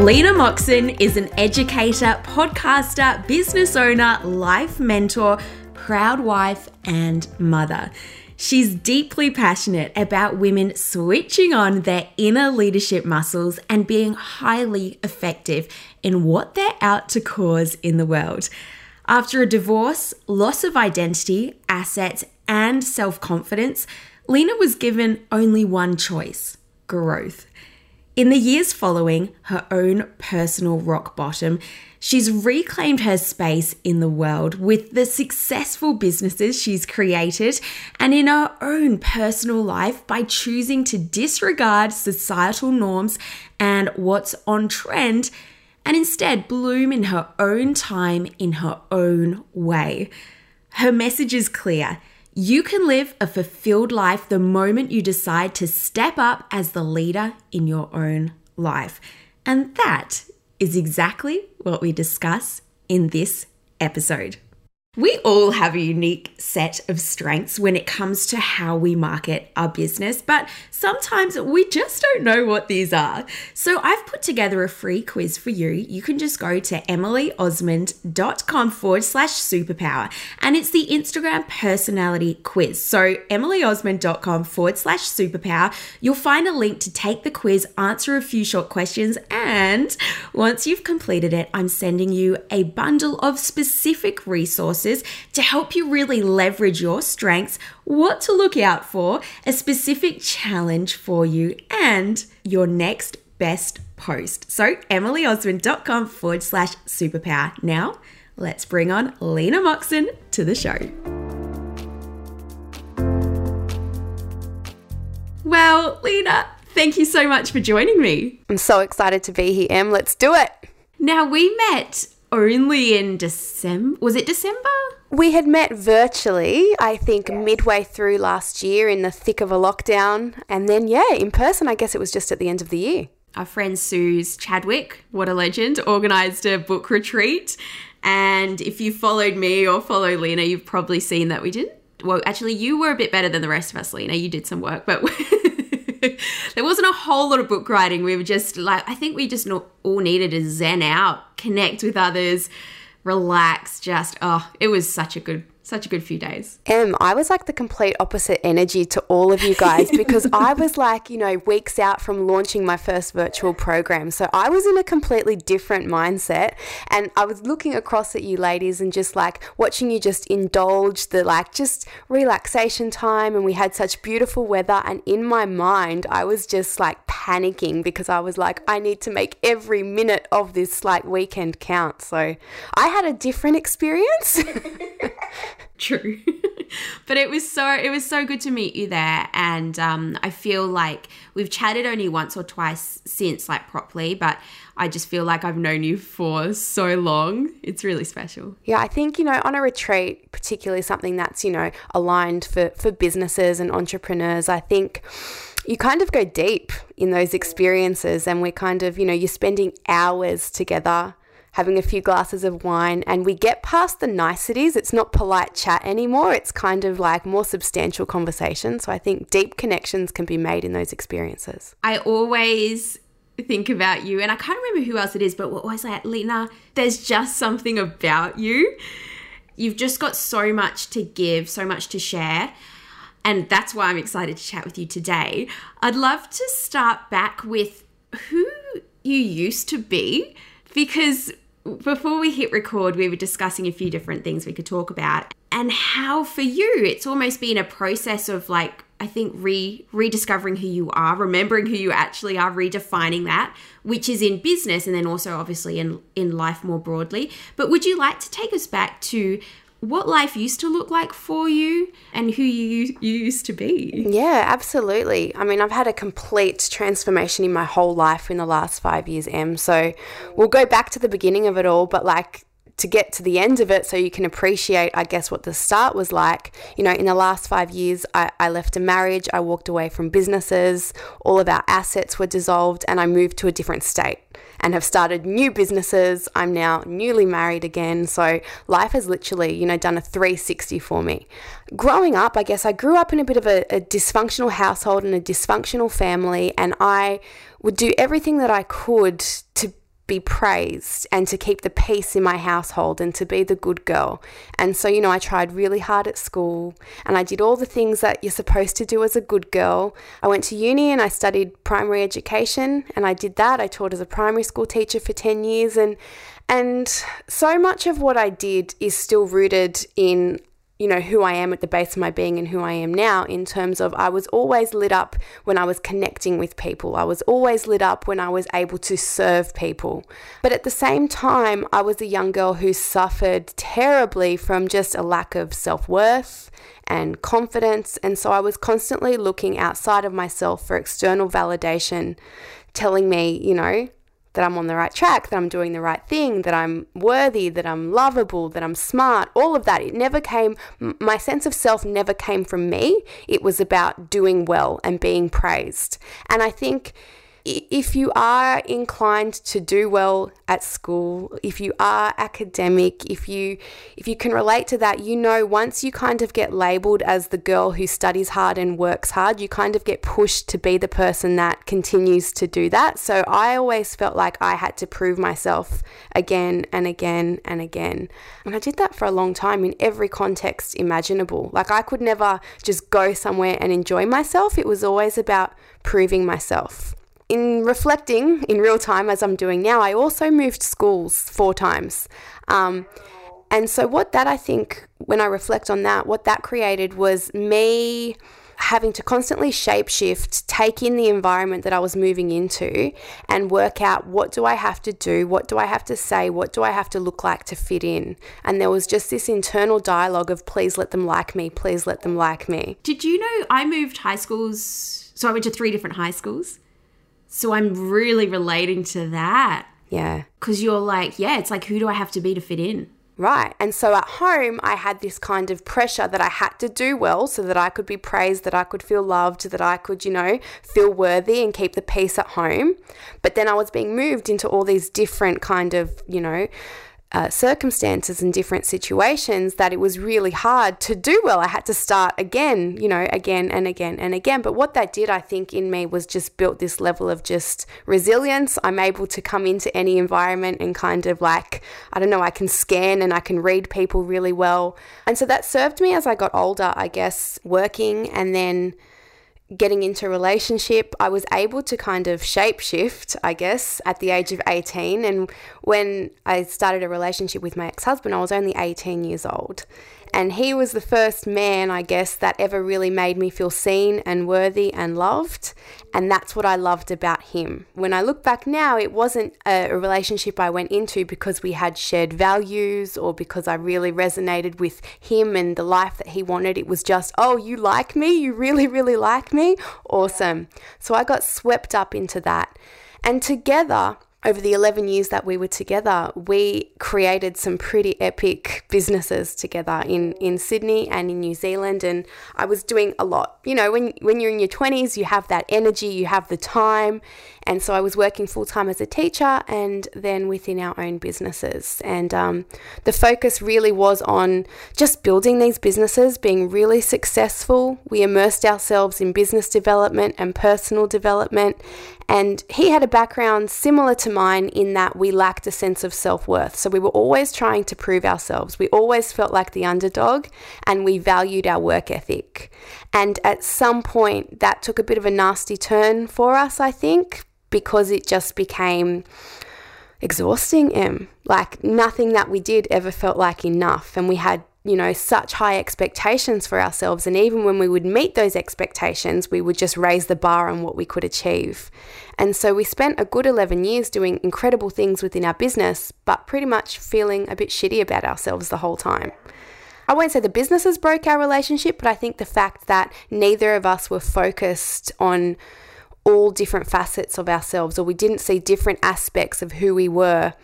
Lena Moxon is an educator, podcaster, business owner, life mentor, proud wife, and mother. She's deeply passionate about women switching on their inner leadership muscles and being highly effective in what they're out to cause in the world. After a divorce, loss of identity, assets, and self confidence, Lena was given only one choice growth. In the years following her own personal rock bottom, she's reclaimed her space in the world with the successful businesses she's created and in her own personal life by choosing to disregard societal norms and what's on trend and instead bloom in her own time in her own way. Her message is clear you can live a fulfilled life the moment you decide to step up as the leader in your own life. And that is exactly what we discuss in this episode. We all have a unique set of strengths when it comes to how we market our business, but sometimes we just don't know what these are. So I've put together a free quiz for you. You can just go to emilyosmond.com forward slash superpower, and it's the Instagram personality quiz. So emilyosmond.com forward slash superpower, you'll find a link to take the quiz, answer a few short questions, and once you've completed it, I'm sending you a bundle of specific resources resources to help you really leverage your strengths, what to look out for, a specific challenge for you, and your next best post. So, emilyosmond.com forward slash superpower. Now, let's bring on Lena Moxon to the show. Well, Lena, thank you so much for joining me. I'm so excited to be here, Em. Let's do it. Now, we met only in December. Was it December? We had met virtually, I think, midway through last year in the thick of a lockdown. And then, yeah, in person, I guess it was just at the end of the year. Our friend Suze Chadwick, what a legend, organised a book retreat. And if you followed me or follow Lena, you've probably seen that we didn't Well, actually, you were a bit better than the rest of us, Lena. You did some work, but there wasn't a whole lot of book writing. We were just like, I think we just all needed to zen out, connect with others, relax. Just, oh, it was such a good such a good few days. Em, I was like the complete opposite energy to all of you guys because I was like, you know, weeks out from launching my first virtual program. So I was in a completely different mindset. And I was looking across at you ladies and just like watching you just indulge the like just relaxation time. And we had such beautiful weather. And in my mind, I was just like panicking because I was like, I need to make every minute of this like weekend count. So I had a different experience. True. but it was so it was so good to meet you there and um, I feel like we've chatted only once or twice since like properly, but I just feel like I've known you for so long. It's really special. Yeah, I think, you know, on a retreat, particularly something that's, you know, aligned for for businesses and entrepreneurs, I think you kind of go deep in those experiences and we're kind of, you know, you're spending hours together having a few glasses of wine, and we get past the niceties. It's not polite chat anymore, it's kind of like more substantial conversation. So I think deep connections can be made in those experiences. I always think about you, and I can't remember who else it is, but we're always like, Lena, there's just something about you. You've just got so much to give, so much to share. And that's why I'm excited to chat with you today. I'd love to start back with who you used to be because before we hit record, we were discussing a few different things we could talk about, and how for you it's almost been a process of like I think re rediscovering who you are, remembering who you actually are, redefining that, which is in business and then also obviously in in life more broadly. But would you like to take us back to what life used to look like for you and who you, you used to be. Yeah, absolutely. I mean, I've had a complete transformation in my whole life in the last five years, Em. So we'll go back to the beginning of it all, but like to get to the end of it so you can appreciate, I guess, what the start was like. You know, in the last five years, I, I, left a marriage, I walked away from businesses, all of our assets were dissolved, and I moved to a different state and have started new businesses. I'm now newly married again. So life has literally, you know, done a 360 for me. Growing up, I guess I grew up in a bit of a, a dysfunctional household and a dysfunctional family, and I would do everything that I could to be praised and to keep the peace in my household and to be the good girl. And so, you know, I tried really hard at school and I did all the things that you're supposed to do as a good girl. I went to uni and I studied primary education and I did that. I taught as a primary school teacher for 10 years and and so much of what I did is still rooted in you know, who I am at the base of my being and who I am now in terms of I was always lit up when I was connecting with people. I was always lit up when I was able to serve people. But at the same time, I was a young girl who suffered terribly from just a lack of self worth and confidence. And so I was constantly looking outside of myself for external validation, telling me, you know, that I'm on the right track, that I'm doing the right thing, that I'm worthy, that I'm lovable, that I'm smart, all of that. It never came, my sense of self never came from me. It was about doing well and being praised. And I think if you are inclined to do well at school, if you are academic, if you if you can relate to that, you know once you kind of get labeled as the girl who studies hard and works hard, you kind of get pushed to be the person that continues to do that. So I always felt like I had to prove myself again and again and again. And I did that for a long time in every context imaginable. Like I could never just go somewhere and enjoy myself. It was always about proving myself in reflecting in real time as I'm doing now, I also moved schools four times. Um, and so, what that I think, when I reflect on that, what that created was me having to constantly shapeshift, take in the environment that I was moving into, and work out what do I have to do, what do I have to say, what do I have to look like to fit in. And there was just this internal dialogue of please let them like me, please let them like me. Did you know I moved high schools? So I went to three different high schools. So I'm really relating to that. Yeah. Because you're like, yeah, it's like, who do I have to be to fit in? Right. And so at home, I had this kind of pressure that I had to do well so that I could be praised, that I could feel loved, that I could, you know, feel worthy and keep the peace at home. But then I was being moved into all these different kind of, you know, uh, circumstances and different situations that it was really hard to do well. I had to start again, you know, again and again and again. But what that did, I think, in me was just built this level of just resilience. I'm able to come into any environment and kind of like, I don't know, I can scan and I can read people really well. And so that served me as I got older, I guess, working and then getting into a relationship, I was able to kind of shapeshift, I guess, at the age of 18. And when I started a relationship with my ex husband, I was only 18 years old. And he was the first man, I guess, that ever really made me feel seen and worthy and loved. And that's what I loved about him. When I look back now, it wasn't a, relationship I went into because we had shared values or because I really resonated with him and the life that he wanted. It was just, oh, you like me? You really, really like me? Awesome. So I got swept up into that. And together, over the 11 years that we were together, we created some pretty epic businesses together in, in Sydney and in New Zealand. And I was doing a lot. You know, when, when you're in your 20s, you have that energy, you have the time. And so I was working full time as a teacher and then within our own businesses. And um, the focus really was on just building these businesses, being really successful. We immersed ourselves in business development and personal development and he had a background similar to mine in that we lacked a sense of self worth. So we were always trying to prove ourselves. We always felt like the underdog and we valued our work ethic. And at some point, that took a bit of a nasty turn for us, I think, because it just became exhausting, Em. Like nothing that we did ever felt like enough. And we had you know, such high expectations for ourselves. And even when we would meet those expectations, we would just raise the bar on what we could achieve. And so we spent a good 11 years doing incredible things within our business, but pretty much feeling a bit shitty about ourselves the whole time. I won't say the businesses broke our relationship, but I think the fact that neither of us were focused on all different facets of ourselves or we didn't see different aspects of who we were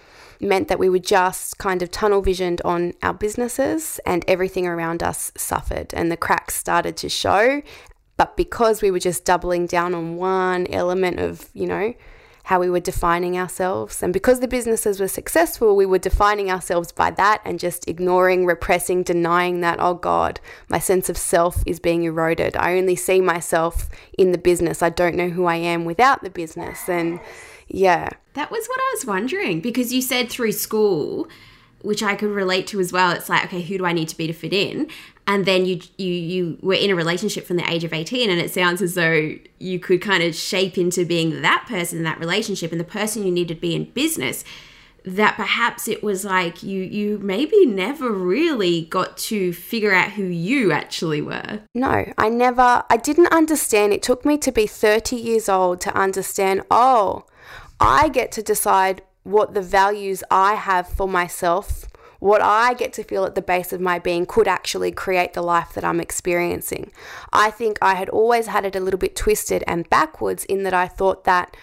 meant that we were just kind of tunnel visioned on our businesses and everything around us suffered and the cracks started to show. But because we were just doubling down on one element of, you know, how we were defining ourselves. And because the businesses were successful, we were defining ourselves by that and just ignoring, repressing, denying that, oh God, my sense of self is being eroded. I only see myself in the business. I don't know who I am without the business. And yeah. That was what I was wondering because you said through school, which I could relate to as well. It's like, okay, who do I need to be to fit in? And then you you you were in a relationship from the age of 18 and it sounds as though you could kind of shape into being that person in that relationship and the person you needed to be in business that perhaps it was like you you maybe never really got to figure out who you actually were. No, I never I didn't understand. It took me to be 30 years old to understand, oh, I get to decide what the values I have for myself, what I get to feel at the base of my being could actually create the life that I'm experiencing. I think I had always had it a little bit twisted and backwards in that I thought that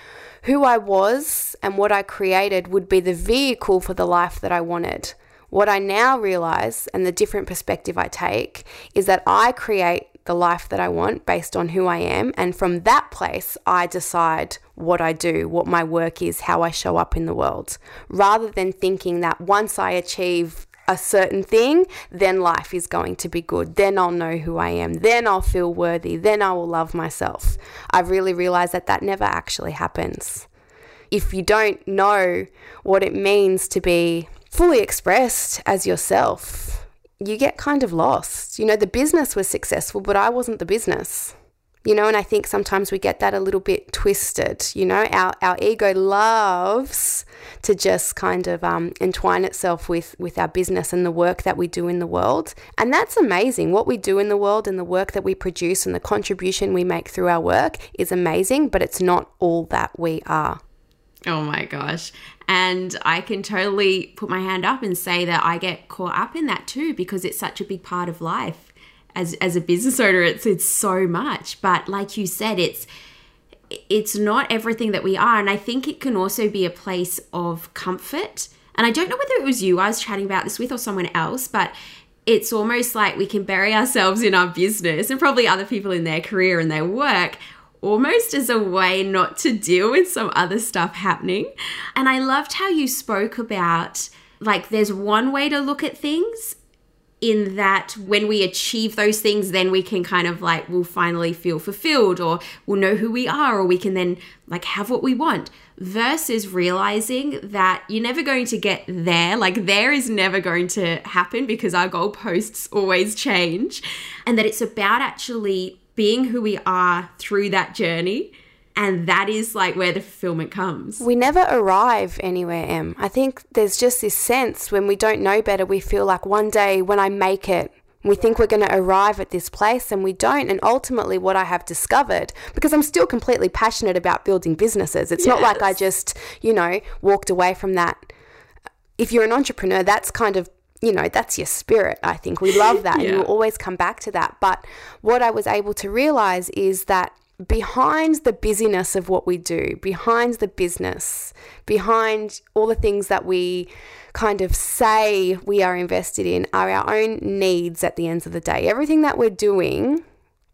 who I was and what I created would be the vehicle for the life that I wanted. What I now realize and the different perspective I take is that I create the life that I want based on who I am. And from that place, I decide what I do, what my work is, how I show up in the world, rather than thinking that once I achieve a certain thing, then life is going to be good. Then I'll know who I am. Then I'll feel worthy. Then I will love myself. I've really realized that that never actually happens. If you don't know what it means to be fully expressed as yourself, you get kind of lost. You know, the business was successful, but I wasn't the business. You know, and I think sometimes we get that a little bit twisted. You know, our, our ego loves to just kind of um, entwine itself with, with our business and the work that we do in the world. And that's amazing. What we do in the world and the work that we produce and the contribution we make through our work is amazing, but it's not all that we are. Oh my gosh. And I can totally put my hand up and say that I get caught up in that too because it's such a big part of life. As, as a business owner, it's it's so much. But like you said, it's it's not everything that we are. And I think it can also be a place of comfort. And I don't know whether it was you I was chatting about this with or someone else, but it's almost like we can bury ourselves in our business and probably other people in their career and their work almost as a way not to deal with some other stuff happening. And I loved how you spoke about like there's one way to look at things in that when we achieve those things then we can kind of like we'll finally feel fulfilled or we'll know who we are or we can then like have what we want versus realizing that you're never going to get there like there is never going to happen because our goalposts always change and that it's about actually being who we are through that journey. And that is like where the fulfillment comes. We never arrive anywhere, Em. I think there's just this sense when we don't know better, we feel like one day when I make it, we think we're going to arrive at this place and we don't. And ultimately, what I have discovered, because I'm still completely passionate about building businesses, it's yes. not like I just, you know, walked away from that. If you're an entrepreneur, that's kind of you know, that's your spirit. I think we love that. yeah. And you'll always come back to that. But what I was able to realize is that behind the busyness of what we do, behind the business, behind all the things that we kind of say we are invested in are our own needs at the end of the day. Everything that we're doing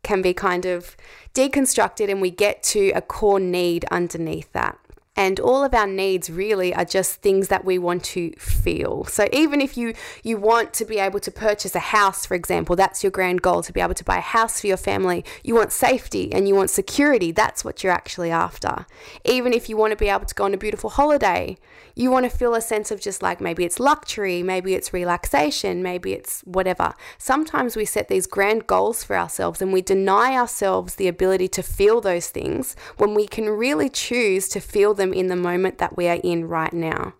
can be kind of deconstructed and we get to a core need underneath that. And all of our needs really are just things that we want to feel. So even if you you want to be able to purchase a house, for example, that's your grand goal to be able to buy a house for your family. You want safety and you want security. That's what you're actually after. Even if you want to be able to go on a beautiful holiday, you want to feel a sense of just like maybe it's luxury, maybe it's relaxation, maybe it's whatever. Sometimes we set these grand goals for ourselves and we deny ourselves the ability to feel those things when we can really choose to feel them in the moment that we are in right now.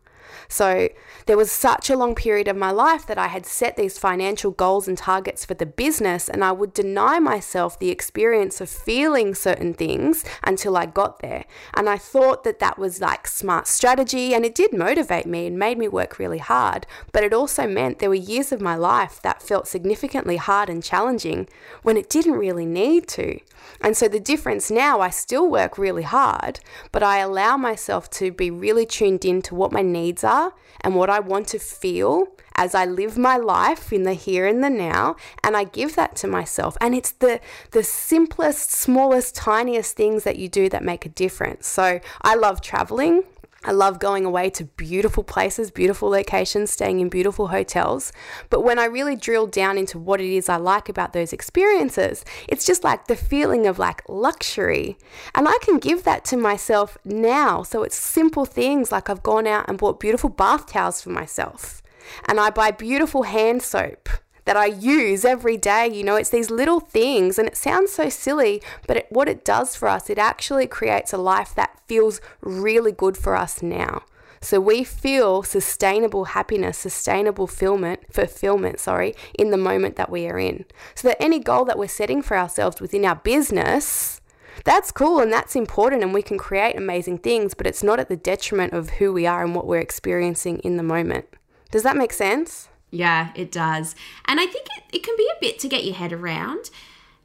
So there was such a long period of my life that I had set these financial goals and targets for the business, and I would deny myself the experience of feeling certain things until I got there. And I thought that that was like smart strategy, and it did motivate me and made me work really hard. But it also meant there were years of my life that felt significantly hard and challenging when it didn't really need to. And so the difference now, I still work really hard, but I allow myself to be really tuned in to what my needs are and what I want to feel as I live my life in the here and the now, and I give that to myself. And it's the the simplest, smallest, tiniest things that you do that make a difference. So I love traveling. I love going away to beautiful places, beautiful locations, staying in beautiful hotels. But when I really drill down into what it is I like about those experiences, it's just like the feeling of like luxury. And I can give that to myself now. So it's simple things like I've gone out and bought beautiful bath towels for myself. And I buy beautiful hand soap that I use every day. You know, it's these little things, and it sounds so silly, but it, what it does for us, it actually creates a life that feels really good for us now. So we feel sustainable happiness, sustainable fulfillment, fulfillment, sorry, in the moment that we are in. So that any goal that we're setting for ourselves within our business, that's cool and that's important and we can create amazing things, but it's not at the detriment of who we are and what we're experiencing in the moment. Does that make sense? Yeah, it does. And I think it, it can be a bit to get your head around.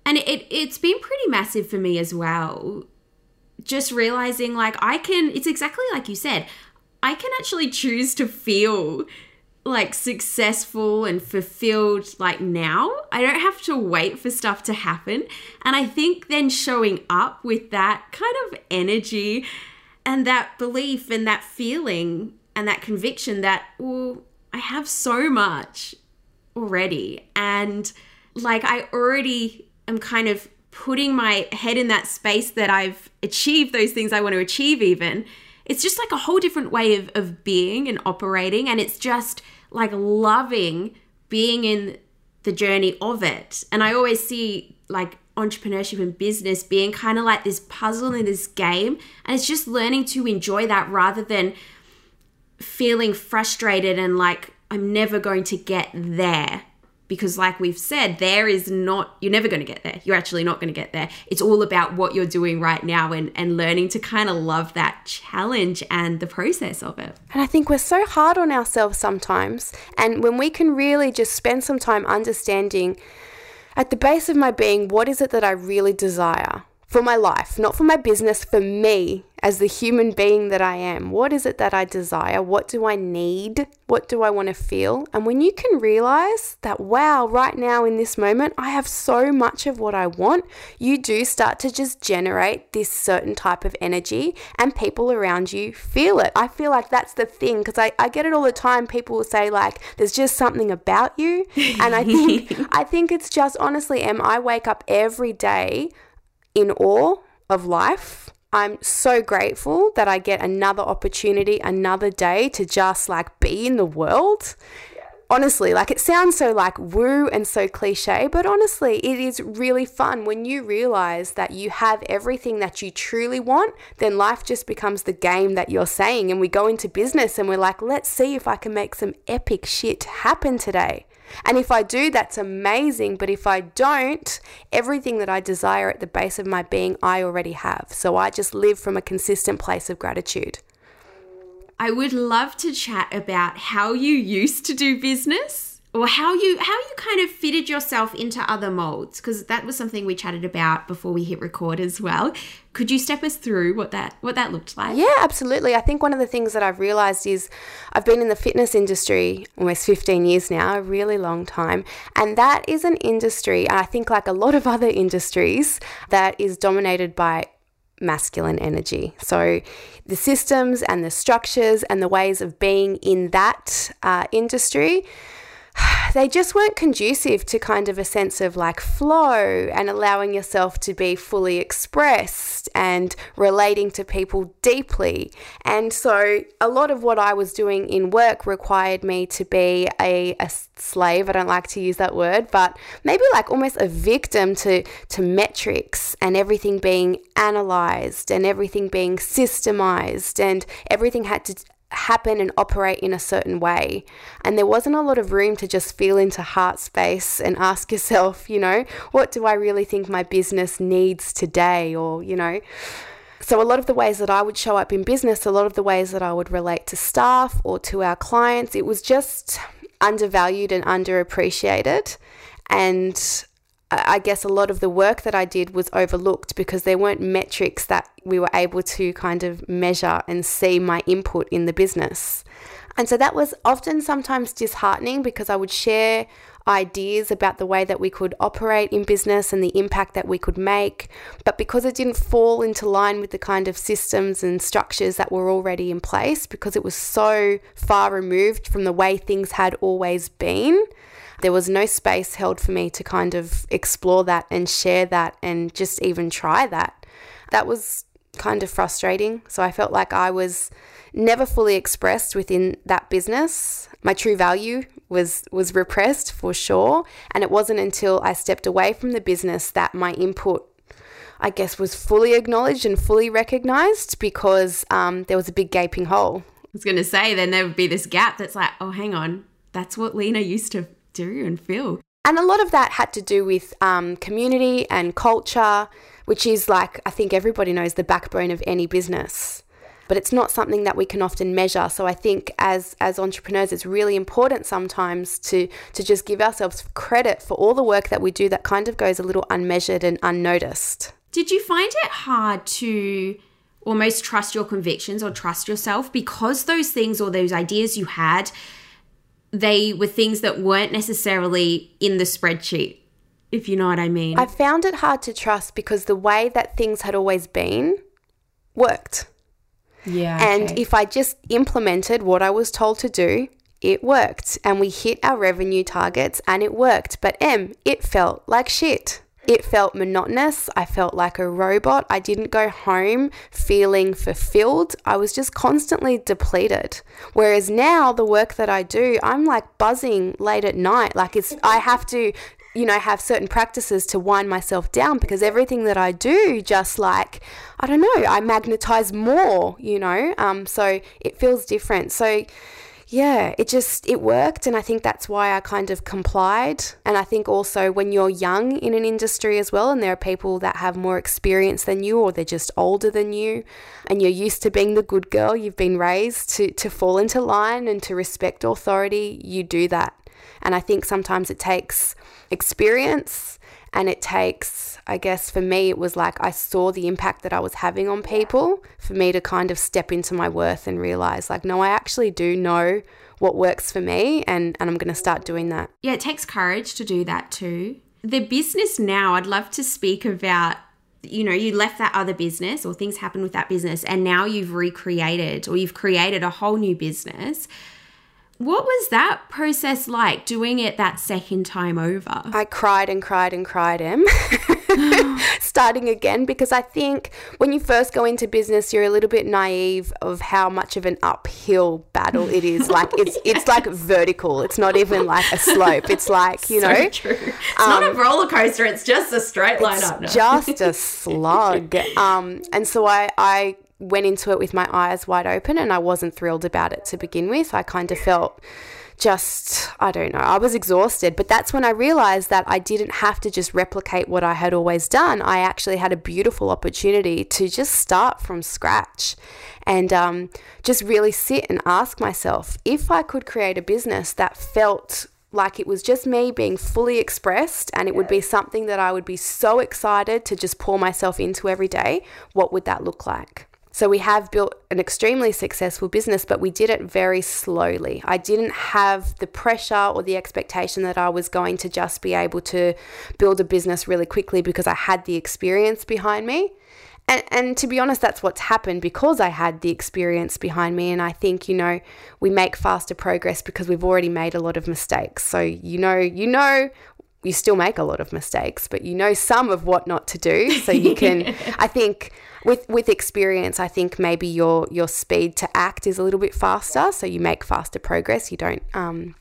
And it, it, it's been pretty massive for me as well. Just realizing, like, I can, it's exactly like you said, I can actually choose to feel like successful and fulfilled like now. I don't have to wait for stuff to happen. And I think then showing up with that kind of energy and that belief and that feeling and that conviction that, well, I have so much already. And like, I already am kind of putting my head in that space that I've achieved those things I want to achieve, even. It's just like a whole different way of, of being and operating. And it's just like loving being in the journey of it. And I always see like entrepreneurship and business being kind of like this puzzle in this game. And it's just learning to enjoy that rather than feeling frustrated and like I'm never going to get there. Because like we've said there is not you're never going to get there. You're actually not going to get there. It's all about what you're doing right now and and learning to kind of love that challenge and the process of it. And i think we're so hard on ourselves sometimes. And when we can really just spend some time understanding at the base of my being what is it that i really desire for my life, not for my business, for me as the human being that I am. What is it that I desire? What do I need? What do I want to feel? And when you can realize that, wow, right now in this moment, I have so much of what I want, you do start to just generate this certain type of energy, and people around you feel it. I feel like that's the thing because I, I get it all the time. People will say, like, there's just something about you. And I think, I think it's just honestly, Em, I wake up every day in awe of life. I'm so grateful that I get another opportunity, another day to just like be in the world. Honestly, like it sounds so like woo and so cliche, but honestly, it is really fun when you realize that you have everything that you truly want, then life just becomes the game that you're saying. And we go into business and we're like, let's see if I can make some epic shit happen today. And if I do, that's amazing. But if I don't, everything that I desire at the base of my being, I already have. So I just live from a consistent place of gratitude. I would love to chat about how you used to do business or how you how you kind of fitted yourself into other molds because that was something we chatted about before we hit record as well. Could you step us through what that what that looked like? Yeah absolutely. I think one of the things that i've realized is i've been in the fitness industry almost 15 years now a really long time and that is an industry i think like a lot of other industries that is dominated by masculine energy. So, the systems and the structures and the ways of being in that uh, industry they just weren't conducive to kind of a sense of like flow and allowing yourself to be fully expressed and relating to people deeply. And so a lot of what I was doing in work required me to be a, a slave. I don't like to use that word, but maybe like almost a victim to, to metrics and everything being analyzed and everything being systemized and everything had to happen and operate in a certain way. And there wasn't a lot of room to just feel into heart space and ask yourself, you know, what do I really think my business needs today? Or, you know, so, a lot of the ways that I would show up in business, a lot of the ways that I would relate to staff or to our clients, it was just undervalued and underappreciated. And I guess a lot of the work that I did was overlooked because there weren't metrics that we were able to kind of measure and see my input in the business. And so that was often sometimes disheartening because I would share ideas about the way that we could operate in business and the impact that we could make. But because it didn't fall into line with the kind of systems and structures that were already in place, because it was so far removed from the way things had always been, there was no space held for me to kind of explore that and share that and just even try that. That was kind of frustrating. So I felt like I was never fully expressed within that business. My true value was was repressed for sure, and it wasn't until I stepped away from the business that my input I guess was fully acknowledged and fully recognized because um, there was a big gaping hole. I was going to say, then there would be this gap that's like, oh, hang on, that's what Lena used to do and feel. And a lot of that had to do with um, community and culture, which is like, I think everybody knows the backbone of any business but it's not something that we can often measure. So I think as as entrepreneurs, it's really important sometimes to to just give ourselves credit for all the work that we do that kind of goes a little unmeasured and unnoticed. Did you find it hard to almost trust your convictions or trust yourself because those things or those ideas you had they were things that weren't necessarily in the spreadsheet if you know what I mean. I found it hard to trust because the way that things had always been worked. Yeah. And okay. if I just implemented what I was told to do, it worked. And we hit our revenue targets and it worked. But Em, it felt like shit. It felt monotonous. I felt like a robot. I didn't go home feeling fulfilled. I was just constantly depleted. Whereas now, the work that I do, I'm like buzzing late at night. Like it's, I have to you know, have certain practices to wind myself down because everything that I do just like, I don't know, I magnetize more, you know, um, so it feels different. So, yeah, it just it worked and I think that's why I kind of complied. And I think also when you're young in an industry as well and there are people that have more experience than you or they're just older than you and you're used to being the good girl, you've been raised to to fall into line and to respect authority, you do that. And I think sometimes it takes experience and it takes, I guess for me, it was like I saw the impact that I was having on people for me to kind of step into my worth and realize, like, no, I actually do know what works for me and, and I'm going to start doing that. Yeah, it takes courage to do that too. The business now, I'd love to speak about you know, you left that other business or things happened with that business and now you've recreated or you've created a whole new business. What was that process like doing it that second time over? I cried and cried and cried, Em. Starting again because I think when you first go into business, you're a little bit naive of how much of an uphill battle it is. Like it's yeah. it's like vertical. It's not even like a slope. It's like you so know, true. It's um, not a um, roller coaster. It's just a straight line it's up. No. Just a slug. um, and so I I went into it with my eyes wide open and I wasn't thrilled about it to begin with. I kind of felt just, I don't know, I was exhausted. But that's when I realized that I didn't have to just replicate what I had always done. I actually had a beautiful opportunity to just start from scratch and um, just really sit and ask myself if I could create a business that felt like it was just me being fully expressed and it would be something that I would be so excited to just pour myself into every day, what would that look like? So we have built an extremely successful business, but we did it very slowly. I didn't have the pressure or the expectation that I was going to just be able to build a business really quickly because I had the experience behind me. And, and to be honest, that's what's happened because I had the experience behind me. And I think, you know, we make faster progress because we've already made a lot of mistakes. So, you know, you know you still make a lot of mistakes, but you know some of what not to do. So you can, I think, with with experience, I think maybe your your speed to act is a little bit faster, so you make faster progress. You don't, um,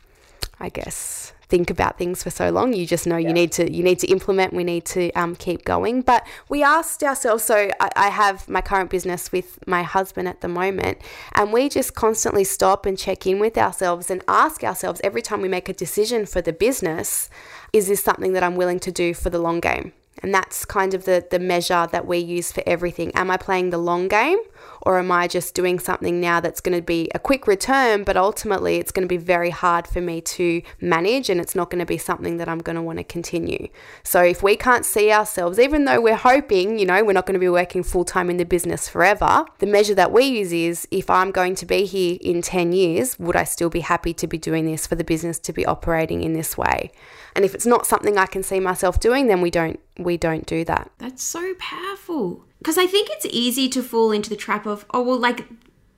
I guess, think about things for so long. You just know yeah. you need to you need to implement. We need to um, keep going. But we asked ourselves. So I, I have my current business with my husband at the moment, and we just constantly stop and check in with ourselves and ask ourselves every time we make a decision for the business, is this something that I'm willing to do for the long game? And that's kind of the, the measure that we use for everything. Am I playing the long game or am I just doing something now that's going to be a quick return, but ultimately it's going to be very hard for me to manage and it's not going to be something that I'm going to want to continue. So if we can't see ourselves, even though we're hoping, you know, we're not going to be working full time in the business forever, the measure that we use is if I'm going to be here in 10 years, would I still be happy to be doing this for the business to be operating in this way? And if it's not something I can see myself doing, then we don't we don't do that. That's so powerful. Because I think it's easy to fall into the trap of, oh, well, like,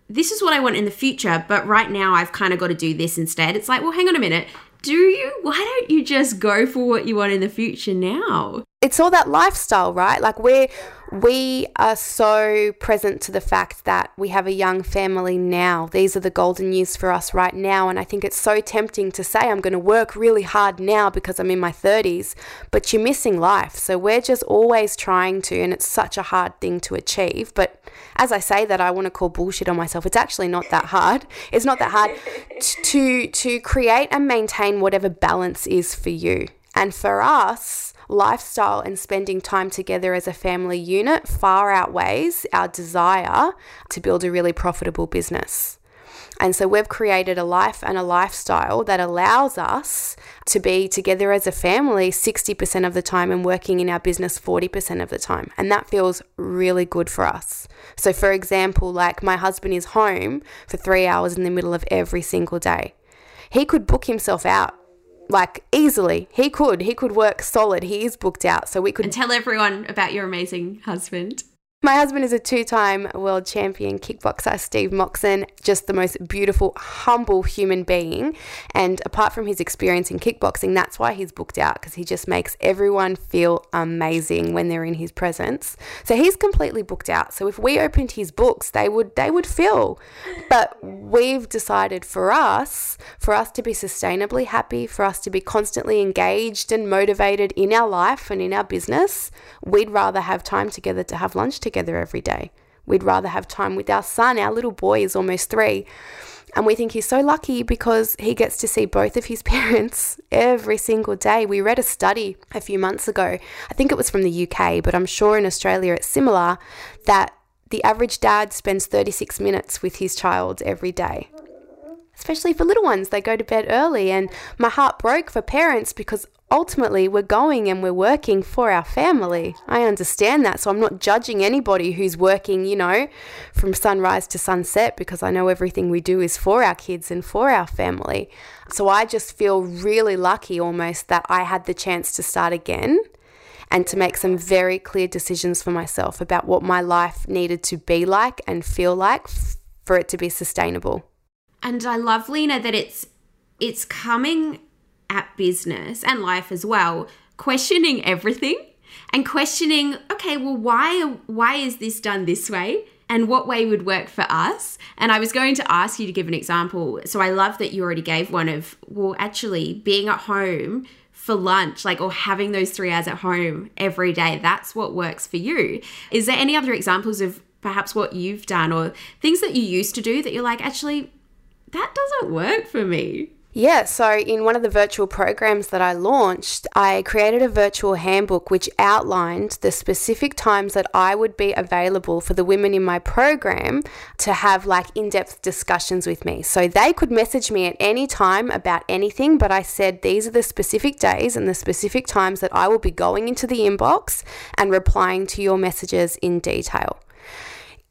this is what I want in the future, but right now I've kind of got to do this instead. It's like, well, hang on a minute. Do you? Why don't you just go for what you want in the future now? It's all that lifestyle, right? Like, we're we are so present to the fact that we have a young family now. These are the golden years for us right now. And I think it's so tempting to say, I'm going to work really hard now because I'm in my 30s, but you're missing life. So we're just always trying to, and it's such a hard thing to achieve. But as I say that, I want to call bullshit on myself. It's actually not that hard. It's not that hard to, to create and maintain whatever balance is for you. And for us, lifestyle and spending time together as a family unit far outweighs our desire to build a really profitable business. And so we've created a life and a lifestyle that allows us to be together as a family 60% of the time and working in our business 40% of the time. And that feels really good for us. So, for example, like my husband is home for three hours in the middle of every single day. He could book himself out like easily. He could. He could work solid. He is booked out so we could and tell everyone about your amazing husband my husband is a two time world champion kickboxer, Steve Moxon, just the most beautiful, humble human being. And apart from his experience in kickboxing, that's why he's booked out because he just makes everyone feel amazing when they're in his presence. So he's completely booked out. So if we opened his books, they would they would fill. But we've decided for us, for us to be sustainably happy, for us to be constantly engaged and motivated in our life and in our business, we'd rather have time together to have lunch together together every day. We'd rather have time with our son. Our little boy is almost three. And we think he's so lucky because he gets to see both of his parents every single day. We read a study a few months ago, I think it was from the UK, but I'm sure in Australia it's similar, that the average dad spends 36 minutes with his child every day. Especially for little ones, they go to bed early. And my heart broke for parents because ultimately we're going and we're working for our family. I understand that. So I'm not judging anybody who's working, you know, from sunrise to sunset because I know everything we do is for our kids and for our family. So I just feel really lucky almost that I had the chance to start again and to make some very clear decisions for myself about what my life needed to be like and feel like for it to be sustainable. And I love Lena that it's it's coming at business and life as well, questioning everything and questioning, okay, well, why why is this done this way? And what way would work for us? And I was going to ask you to give an example. So I love that you already gave one of, well, actually being at home for lunch, like, or having those three hours at home every day. That's what works for you. Is there any other examples of perhaps what you've done or things that you used to do that you're like, actually, that doesn't work for me? Yeah, so in one of the virtual programs that I launched, I created a virtual handbook which outlined the specific times that I would be available for the women in my program to have like in depth discussions with me. So they could message me at any time about anything, but I said these are the specific days and the specific times that I will be going into the inbox and replying to your messages in detail.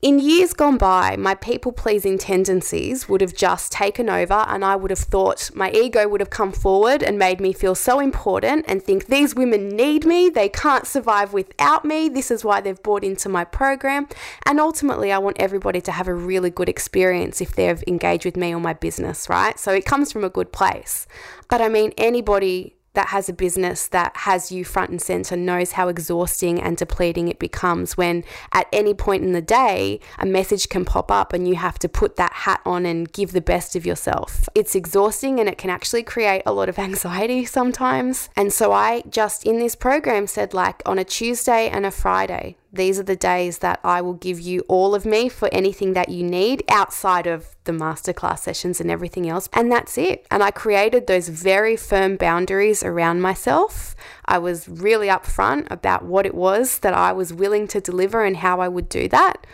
In years gone by, my people pleasing tendencies would have just taken over, and I would have thought my ego would have come forward and made me feel so important and think these women need me, they can't survive without me, this is why they've bought into my program. And ultimately, I want everybody to have a really good experience if they've engaged with me or my business, right? So it comes from a good place. But I mean, anybody that has a business that has you front and center knows how exhausting and depleting it becomes when at any point in the day a message can pop up and you have to put that hat on and give the best of yourself. It's exhausting and it can actually create a lot of anxiety sometimes. And so I just in this program said like on a Tuesday and a Friday, these are the days that I will give you all of me for anything that you need outside of the masterclass sessions and everything else. And that's it. And I created those very firm boundaries around myself. I was really upfront about what it was that I was willing to deliver and how I would do that.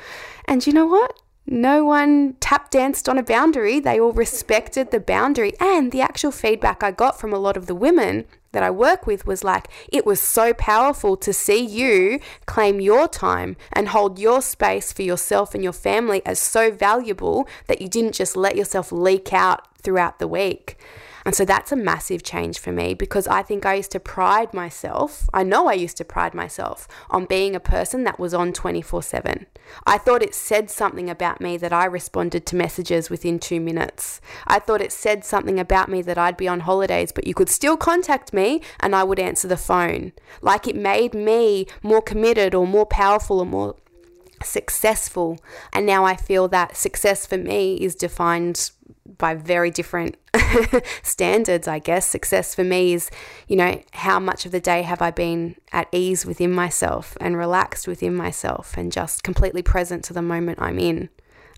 And you know what? No one tap danced on a boundary. They all respected the boundary. And the actual feedback I got from a lot of the women that I work with was like, it was so powerful to see you claim your time and hold your space for yourself and your family as so valuable that you didn't just let yourself leak out throughout the week. And so that's a massive change for me because I think I used to pride myself, I know I used to pride myself on being a person that was on 24 7. I thought it said something about me that I responded to messages within two minutes. I thought it said something about me that I'd be on holidays, but you could still contact me and I would answer the phone. Like it made me more committed or more powerful or more successful. And now I feel that success for me is defined by very different standards, I guess. Success for me is, you know, how much of the day have I been at ease within myself and relaxed within myself and just completely present to the moment I'm in.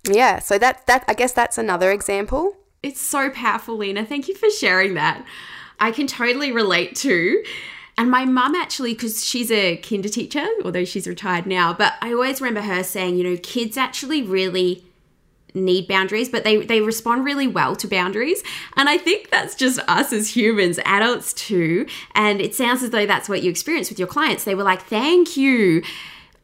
Yeah, so that that I guess that's another example. It's so powerful, Lena. Thank you for sharing that. I can totally relate to. And my mum actually, because she's a kinder teacher, although she's retired now, but I always remember her saying, you know, kids actually really need boundaries, but they, they respond really well to boundaries. And I think that's just us as humans, adults too. And it sounds as though that's what you experience with your clients. They were like, thank you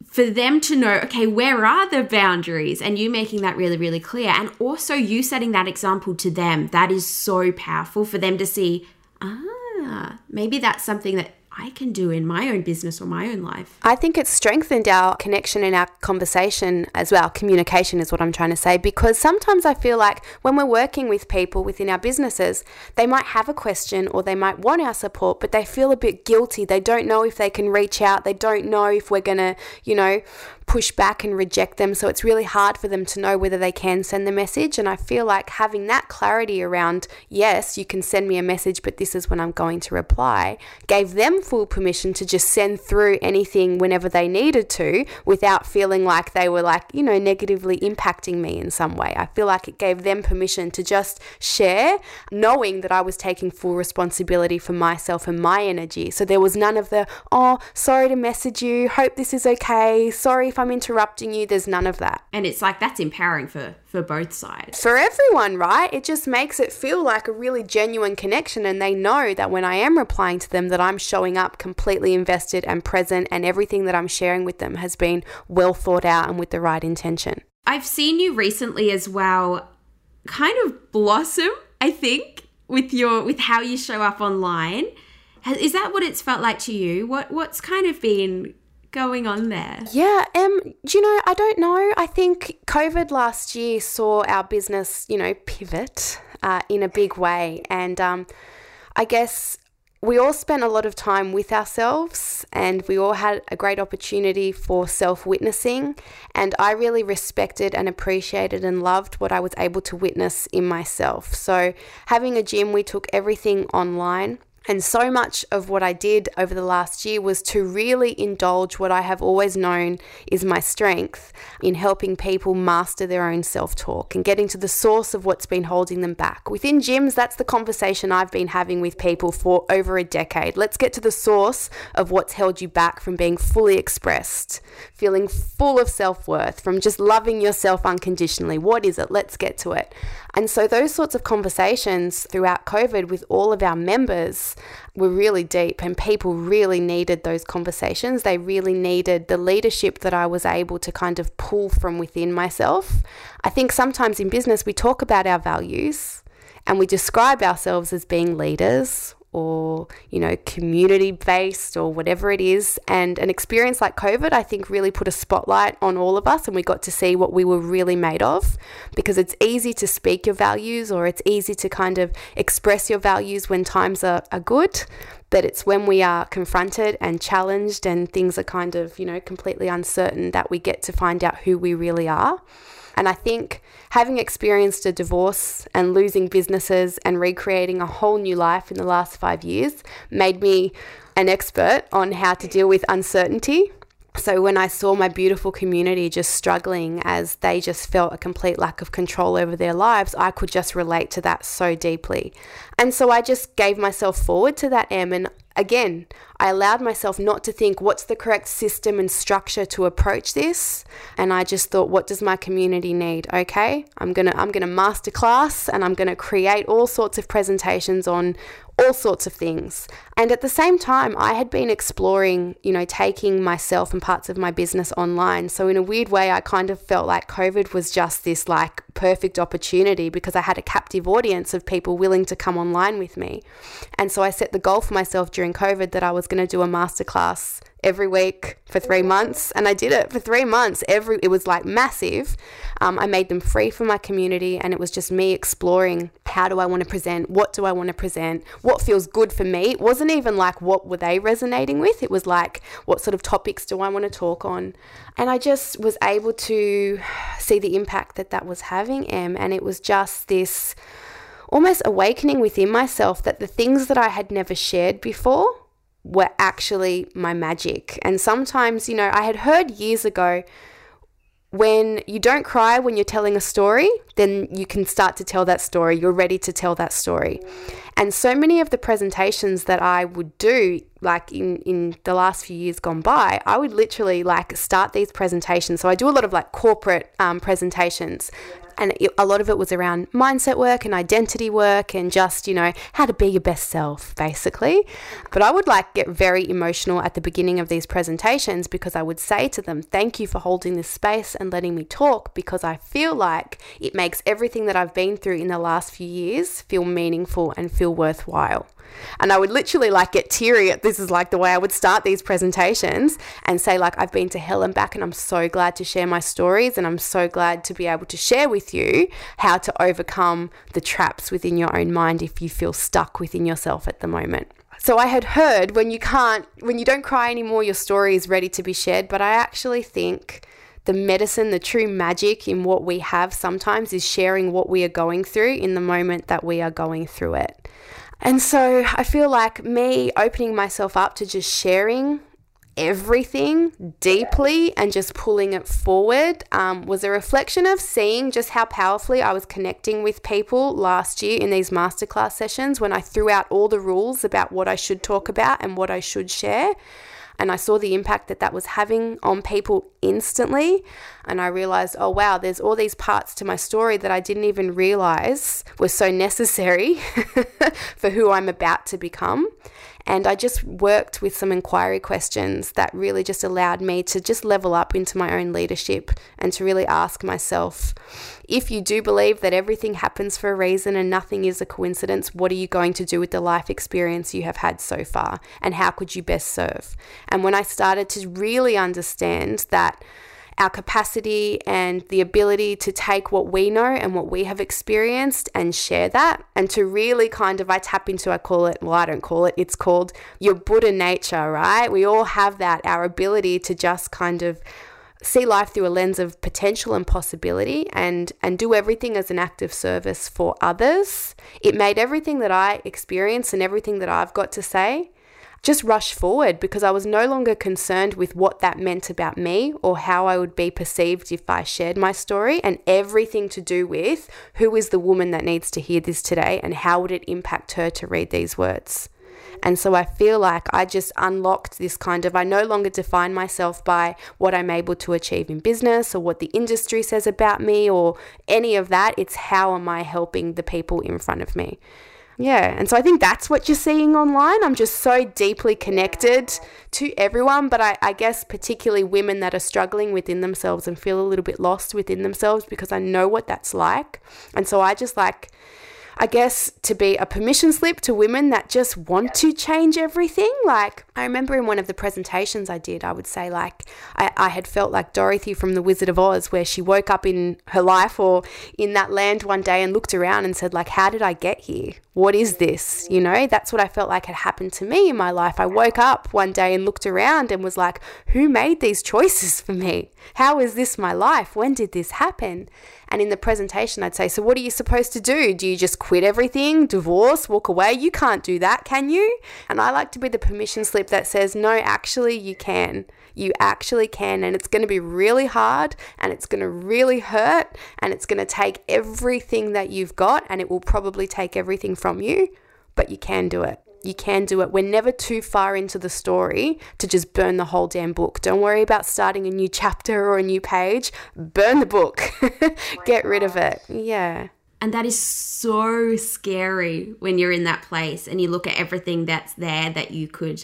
for them to know, okay, where are the boundaries? And you making that really, really clear. And also you setting that example to them. That is so powerful for them to see, ah, maybe that's something that I can do in my own business or my own life. I think it's strengthened our connection and our conversation as well. Communication is what I'm trying to say because sometimes I feel like when we're working with people within our businesses, they might have a question or they might want our support, but they feel a bit guilty. They don't know if they can reach out. They don't know if we're going to, you know, push back and reject them. So it's really hard for them to know whether they can send the message. And I feel like having that clarity around, yes, you can send me a message, but this is when I'm going to reply, gave them full permission to just send through anything whenever they needed to without feeling like they were like, you know, negatively impacting me in some way. I feel like it gave them permission to just share, knowing that I was taking full responsibility for myself and my energy. So there was none of the, oh, sorry to message you, hope this is okay, sorry if I'm interrupting you, there's none of that. And it's like that's empowering for for both sides. For everyone, right? It just makes it feel like a really genuine connection and they know that when I am replying to them that I'm showing up completely invested and present and everything that I'm sharing with them has been well thought out and with the right intention. I've seen you recently as well kind of blossom, I think, with your with how you show up online. Is that what it's felt like to you? What what's kind of been going on there? Yeah, um, you know, I don't know. I think COVID last year saw our business, you know, pivot uh, in a big way. And um, I guess we all spent a lot of time with ourselves and we all had a great opportunity for self witnessing. And I really respected and appreciated and loved what I was able to witness in myself. So, having a gym, we took everything online. And so much of what I did over the last year was to really indulge what I have always known is my strength in helping people master their own self talk and getting to the source of what's been holding them back. Within gyms, that's the conversation I've been having with people for over a decade. Let's get to the source of what's held you back from being fully expressed, feeling full of self worth, from just loving yourself unconditionally. What is it? Let's get to it. And so, those sorts of conversations throughout COVID with all of our members were really deep, and people really needed those conversations. They really needed the leadership that I was able to kind of pull from within myself. I think sometimes in business, we talk about our values and we describe ourselves as being leaders or, you know, community based or whatever it is. And an experience like COVID, I think, really put a spotlight on all of us and we got to see what we were really made of because it's easy to speak your values or it's easy to kind of express your values when times are, are good. But it's when we are confronted and challenged and things are kind of, you know, completely uncertain that we get to find out who we really are. And I think having experienced a divorce and losing businesses and recreating a whole new life in the last five years made me an expert on how to deal with uncertainty. So when I saw my beautiful community just struggling as they just felt a complete lack of control over their lives, I could just relate to that so deeply. And so I just gave myself forward to that M and again, I allowed myself not to think what's the correct system and structure to approach this, and I just thought, what does my community need? Okay, I'm gonna I'm gonna masterclass and I'm gonna create all sorts of presentations on all sorts of things. And at the same time, I had been exploring, you know, taking myself and parts of my business online. So in a weird way, I kind of felt like COVID was just this like perfect opportunity because I had a captive audience of people willing to come online with me. And so I set the goal for myself during COVID that I was going to do a masterclass every week for three months and i did it for three months. Every it was like massive. Um, i made them free for my community and it was just me exploring how do i want to present what do i want to present what feels good for me. It wasn't even like what were they resonating with. It was like what sort of topics do i want to talk on. And i just was able to see the impact that that was having em and it was just this almost awakening within myself that the things that i had never shared before were actually my magic. And sometimes, you know, I had heard years ago when you don't cry when you're telling a story, then you can start to tell that story. You're ready to tell that story. And so many of the presentations that I would do, like in, in the last few years gone by, I would literally like start these presentations. So I do a lot of like corporate um, presentations and it, a lot of it was around mindset work and identity work and just, you know, how to be your best self, basically. But I would like get very emotional at the beginning of these presentations because I would say to them, Thank you for holding this space and letting me talk because I feel like it makes everything that I've been through in the last few years feel meaningful and feel worthwhile. And I would literally like get teary this is like the way I would start these presentations and say like I've been to hell and back and I'm so glad to share my stories and I'm so glad to be able to share with you how to overcome the traps within your own mind if you feel stuck within yourself at the moment. So I had heard when you can't when you don't cry anymore your story is ready to be shared, but I actually think the medicine, the true magic in what we have sometimes is sharing what we are going through in the moment that we are going through it. And so I feel like me opening myself up to just sharing everything deeply and just pulling it forward um, was a reflection of seeing just how powerfully I was connecting with people last year in these masterclass sessions when I threw out all the rules about what I should talk about and what I should share and I saw the impact that that was having on people instantly. And I realized, oh, wow, there's all these parts to my story that I didn't even realize were so necessary for who I'm about to become. And I just worked with some inquiry questions that really just allowed me to just level up into my own leadership and to really ask myself if you do believe that everything happens for a reason and nothing is a coincidence, what are you going to do with the life experience you have had so far? And how could you best serve? And when I started to really understand that our capacity and the ability to take what we know and what we have experienced and share that and to really kind of I tap into I call it well I don't call it it's called your Buddha nature right? We all have that our ability to just kind of see life through a lens of potential and possibility and and do everything as an act of service for others. It made everything that I experience and everything that I've got to say just rush forward because I was no longer concerned with what that meant about me or how I would be perceived if I shared my story and everything to do with who is the woman that needs to hear this today and how would it impact her to read these words. And so I feel like I just unlocked this kind of, I no longer define myself by what I'm able to achieve in business or what the industry says about me or any of that. It's how am I helping the people in front of me. Yeah, and so I think that's what you're seeing online. I'm just so deeply connected to everyone, but I, I, guess particularly women that are struggling within themselves and feel a little bit lost within themselves because I know what that's like. And so I just like, I guess, to be a permission slip to women that just want to change everything. Like, I remember in one of the presentations I did, I would say, like, I, I had felt like Dorothy from The Wizard of Oz, where she woke up in her life or in that land one day and looked around and said, like, how did I get here? What is this? You know, that's what I felt like had happened to me in my life. I woke up one day and looked around and was like, who made these choices for me? How is this my life? When did this happen? And in the presentation, I'd say, So, what are you supposed to do? Do you just quit everything, divorce, walk away? You can't do that, can you? And I like to be the permission slip that says, No, actually, you can. You actually can. And it's going to be really hard and it's going to really hurt and it's going to take everything that you've got and it will probably take everything from you, but you can do it. You can do it. We're never too far into the story to just burn the whole damn book. Don't worry about starting a new chapter or a new page. Burn the book. Get rid of it. Yeah. And that is so scary when you're in that place and you look at everything that's there that you could,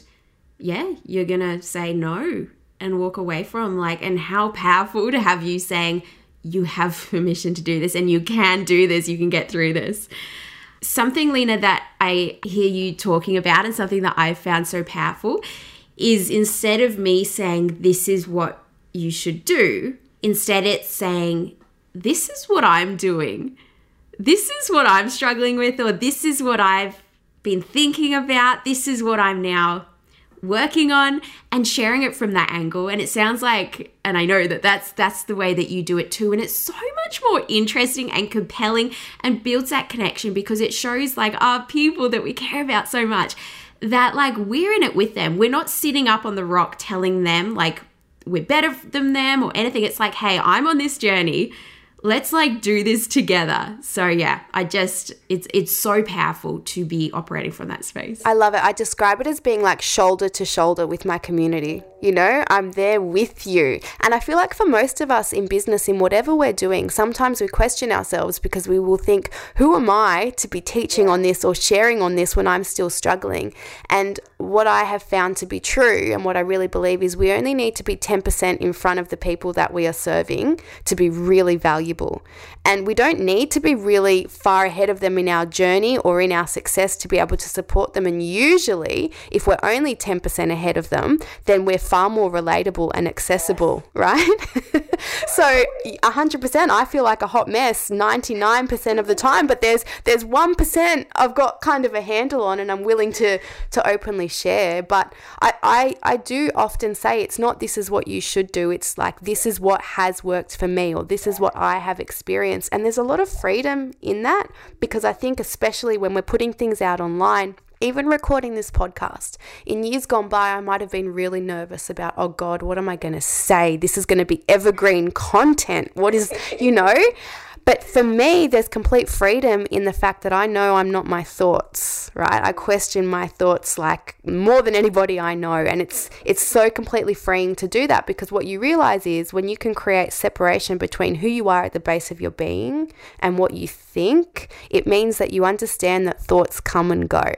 yeah, you're going to say no and walk away from. Like, and how powerful to have you saying, you have permission to do this and you can do this, you can get through this. Something, Lena, that I hear you talking about and something that I've found so powerful is instead of me saying, this is what you should do, instead it's saying, this is what I'm doing. This is what I'm struggling with, or this is what I've been thinking about. This is what I'm now working on and sharing it from that angle. And it sounds like and I know that that's that's the way that you do it too. And it's so much more interesting and compelling and builds that connection because it shows like our people that we care about so much that like we're in it with them. We're not sitting up on the rock telling them like we're better than them or anything. It's like hey I'm on this journey let's like do this together. So yeah, I just it's it's so powerful to be operating from that space. I love it. I describe it as being like shoulder to shoulder with my community. You know, I'm there with you. And I feel like for most of us in business in whatever we're doing, sometimes we question ourselves because we will think, who am I to be teaching on this or sharing on this when I'm still struggling? And what I have found to be true and what I really believe is we only need to be 10% in front of the people that we are serving to be really valuable. And we don't need to be really far ahead of them in our journey or in our success to be able to support them. And usually, if we're only 10% ahead of them, then we're far more relatable and accessible, right? so 100% I feel like a hot mess 99% of the time, but there's there's 1% I've got kind of a handle on and I'm willing to to openly share. But I, I I do often say it's not this is what you should do. It's like this is what has worked for me or this is what I have experienced. And there's a lot of freedom in that because I think especially when we're putting things out online even recording this podcast, in years gone by, I might have been really nervous about, oh God, what am I going to say? This is going to be evergreen content. What is, you know? But for me, there's complete freedom in the fact that I know I'm not my thoughts, right? I question my thoughts like more than anybody I know. And it's it's so completely freeing to do that because what you realize is when you can create separation between who you are at the base of your being and what you think, it means that you understand that thoughts come and go.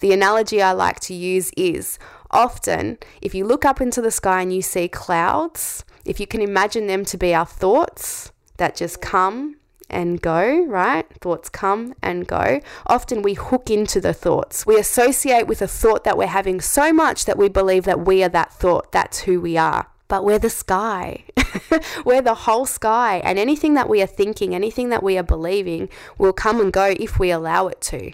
The analogy I like to use is often if you look up into the sky and you see clouds, if you can imagine them to be our thoughts that just come and go, right? Thoughts come and go. Often we hook into the thoughts. We associate with a thought that we're having so much that we believe that we are that thought. That's who we are. But we're the sky. we're the whole sky. And anything that we are thinking, anything that we are believing will come and go if we allow it to.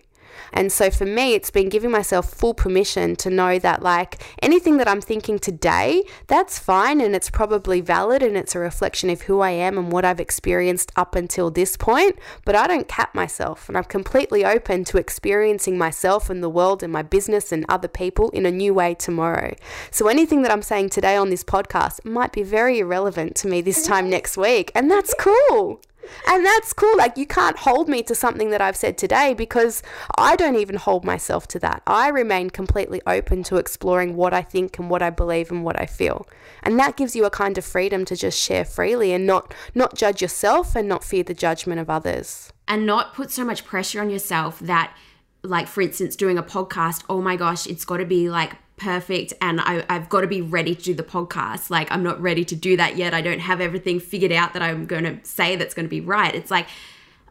And so for me, it's been giving myself full permission to know that, like, anything that I'm thinking today, that's fine and it's probably valid and it's a reflection of who I am and what I've experienced up until this point. But I don't cap myself and I'm completely open to experiencing myself and the world and my business and other people in a new way tomorrow. So anything that I'm saying today on this podcast might be very irrelevant to me this time next week. And that's cool. And that's cool. Like, you can't hold me to something that I've said today because I don't even hold myself to that. I remain completely open to exploring what I think and what I believe and what I feel. And that gives you a kind of freedom to just share freely and not, not judge yourself and not fear the judgment of others. And not put so much pressure on yourself that, like, for instance, doing a podcast, oh my gosh, it's got to be like perfect and I, I've got to be ready to do the podcast. Like, I'm not ready to do that yet. I don't have everything figured out that I'm going to say that's going to be right. It's like,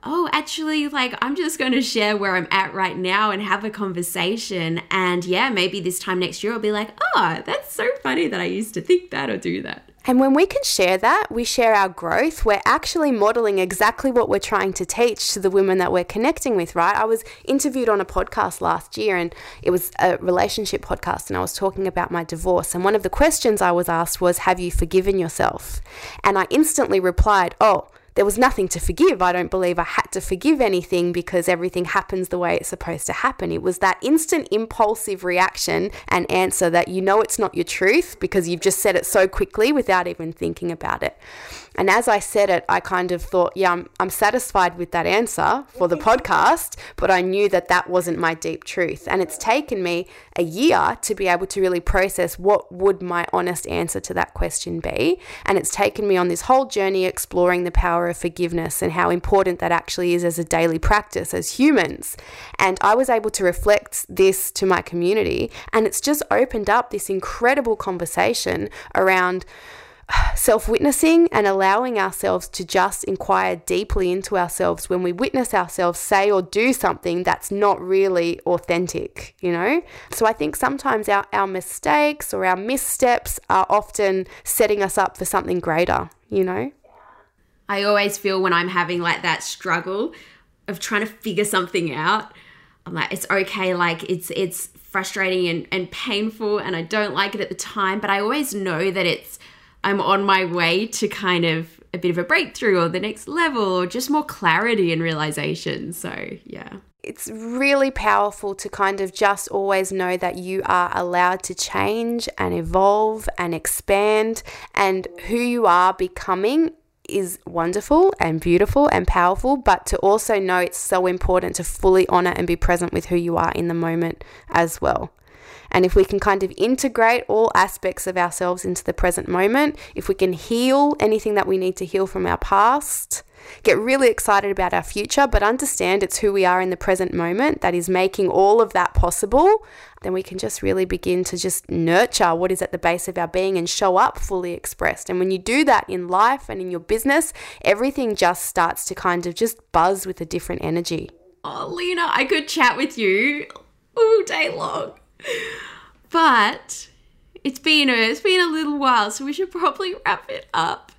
oh, actually, like, I'm just going to share where I'm at right now and have a conversation. And yeah, maybe this time next year I'll be like, oh, that's so funny that I used to think that or do that. And when we can share that, we share our growth. We're actually modeling exactly what we're trying to teach to the women that we're connecting with, right? I was interviewed on a podcast last year and it was a relationship podcast and I was talking about my divorce. And one of the questions I was asked was, Have you forgiven yourself? And I instantly replied, Oh, there was nothing to forgive. I don't believe I had to forgive anything because everything happens the way it's supposed to happen. It was that instant impulsive reaction and answer that you know it's not your truth because you've just said it so quickly without even thinking about it. And as I said it, I kind of thought, yeah, I'm, I'm satisfied with that answer for the podcast, but I knew that that wasn't my deep truth. And it's taken me a year to be able to really process what would my honest answer to that question be. And it's taken me on this whole journey exploring the power of forgiveness and how important that actually is as a daily practice as humans. And I was able to reflect this to my community, and it's just opened up this incredible conversation around self witnessing and allowing ourselves to just inquire deeply into ourselves when we witness ourselves say or do something that's not really authentic, you know? So I think sometimes our, our mistakes or our missteps are often setting us up for something greater, you know? I always feel when I'm having like that struggle of trying to figure something out, I'm like, it's okay, like it's it's frustrating and, and painful and I don't like it at the time, but I always know that it's I'm on my way to kind of a bit of a breakthrough or the next level or just more clarity and realization. So, yeah. It's really powerful to kind of just always know that you are allowed to change and evolve and expand, and who you are becoming is wonderful and beautiful and powerful, but to also know it's so important to fully honor and be present with who you are in the moment as well. And if we can kind of integrate all aspects of ourselves into the present moment, if we can heal anything that we need to heal from our past, get really excited about our future, but understand it's who we are in the present moment that is making all of that possible, then we can just really begin to just nurture what is at the base of our being and show up fully expressed. And when you do that in life and in your business, everything just starts to kind of just buzz with a different energy. Oh, Lena, I could chat with you all day long. But it's been a, it's been a little while, so we should probably wrap it up.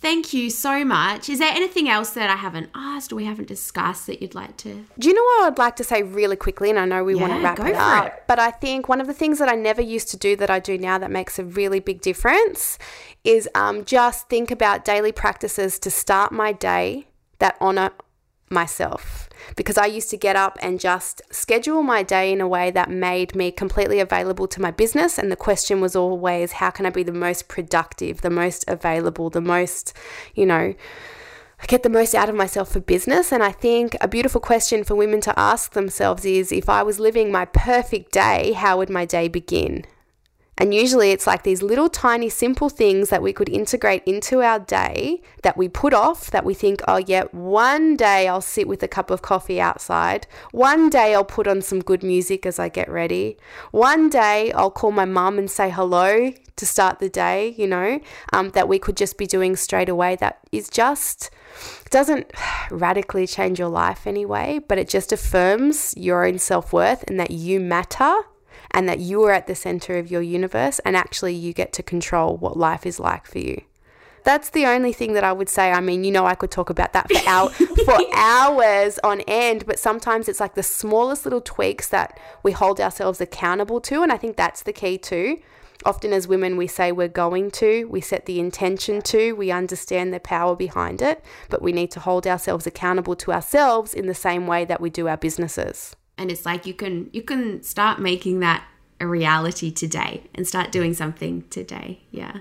Thank you so much. Is there anything else that I haven't asked or we haven't discussed that you'd like to? Do you know what I'd like to say really quickly? And I know we yeah, want to wrap it up, it. but I think one of the things that I never used to do that I do now that makes a really big difference is um, just think about daily practices to start my day that honor myself because I used to get up and just schedule my day in a way that made me completely available to my business. And the question was always, how can I be the most productive, the most available, the most, you know, get the most out of myself for business. And I think a beautiful question for women to ask themselves is if I was living my perfect day, how would my day begin? And usually it's like these little tiny simple things that we could integrate into our day that we put off, that we think, oh, yeah, one day I'll sit with a cup of coffee outside. One day I'll put on some good music as I get ready. One day I'll call my mum and say hello to start the day, you know, um, that we could just be doing straight away. That is just doesn't radically change your life anyway, but it just affirms your own self worth and that you matter and that you are at the center of your universe and actually you get to control what life is like for you. That's the only thing that I would say. I mean, you know, I could talk about that for, hour, for hours on end, but sometimes it's like the smallest little tweaks that we hold ourselves accountable to. And I think that's the key too. Often, as women, we say we're going to, we set the intention to, we understand the power behind it, but we need to hold ourselves accountable to ourselves in the same way that we do our businesses and it's like you can you can start making that a reality today and start doing something today yeah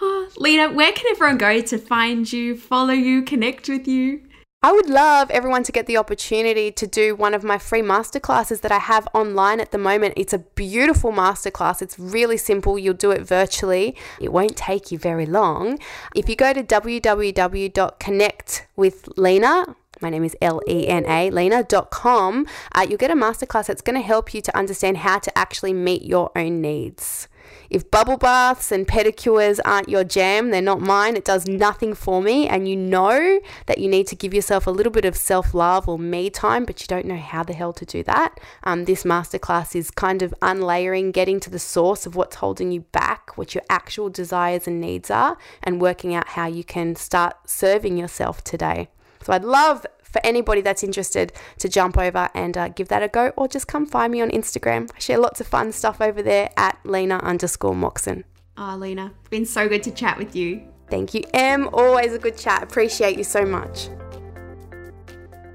oh, lena where can everyone go to find you follow you connect with you I would love everyone to get the opportunity to do one of my free masterclasses that I have online at the moment. It's a beautiful masterclass. It's really simple. You'll do it virtually. It won't take you very long. If you go to www.connectwithlena, my name is L-E-N-A, lena.com, uh, you'll get a masterclass that's going to help you to understand how to actually meet your own needs. if bubble baths and pedicures aren't your jam, they're not mine, it does nothing for me, and you know that you need to give yourself a little bit of self love or me time, but you don't know how the hell to do that, um, this masterclass is kind of unlayering, getting to the source of what's holding you back, what your actual desires and needs are, and working out how you can start serving yourself today. So I'd love for anybody that's interested to jump over and uh, give that a go or just come find me on Instagram. I share lots of fun stuff over there at Lena underscore Moxon. Oh, Lena, been so good to chat with you. Thank you, Em. Always a good chat. Appreciate you so much.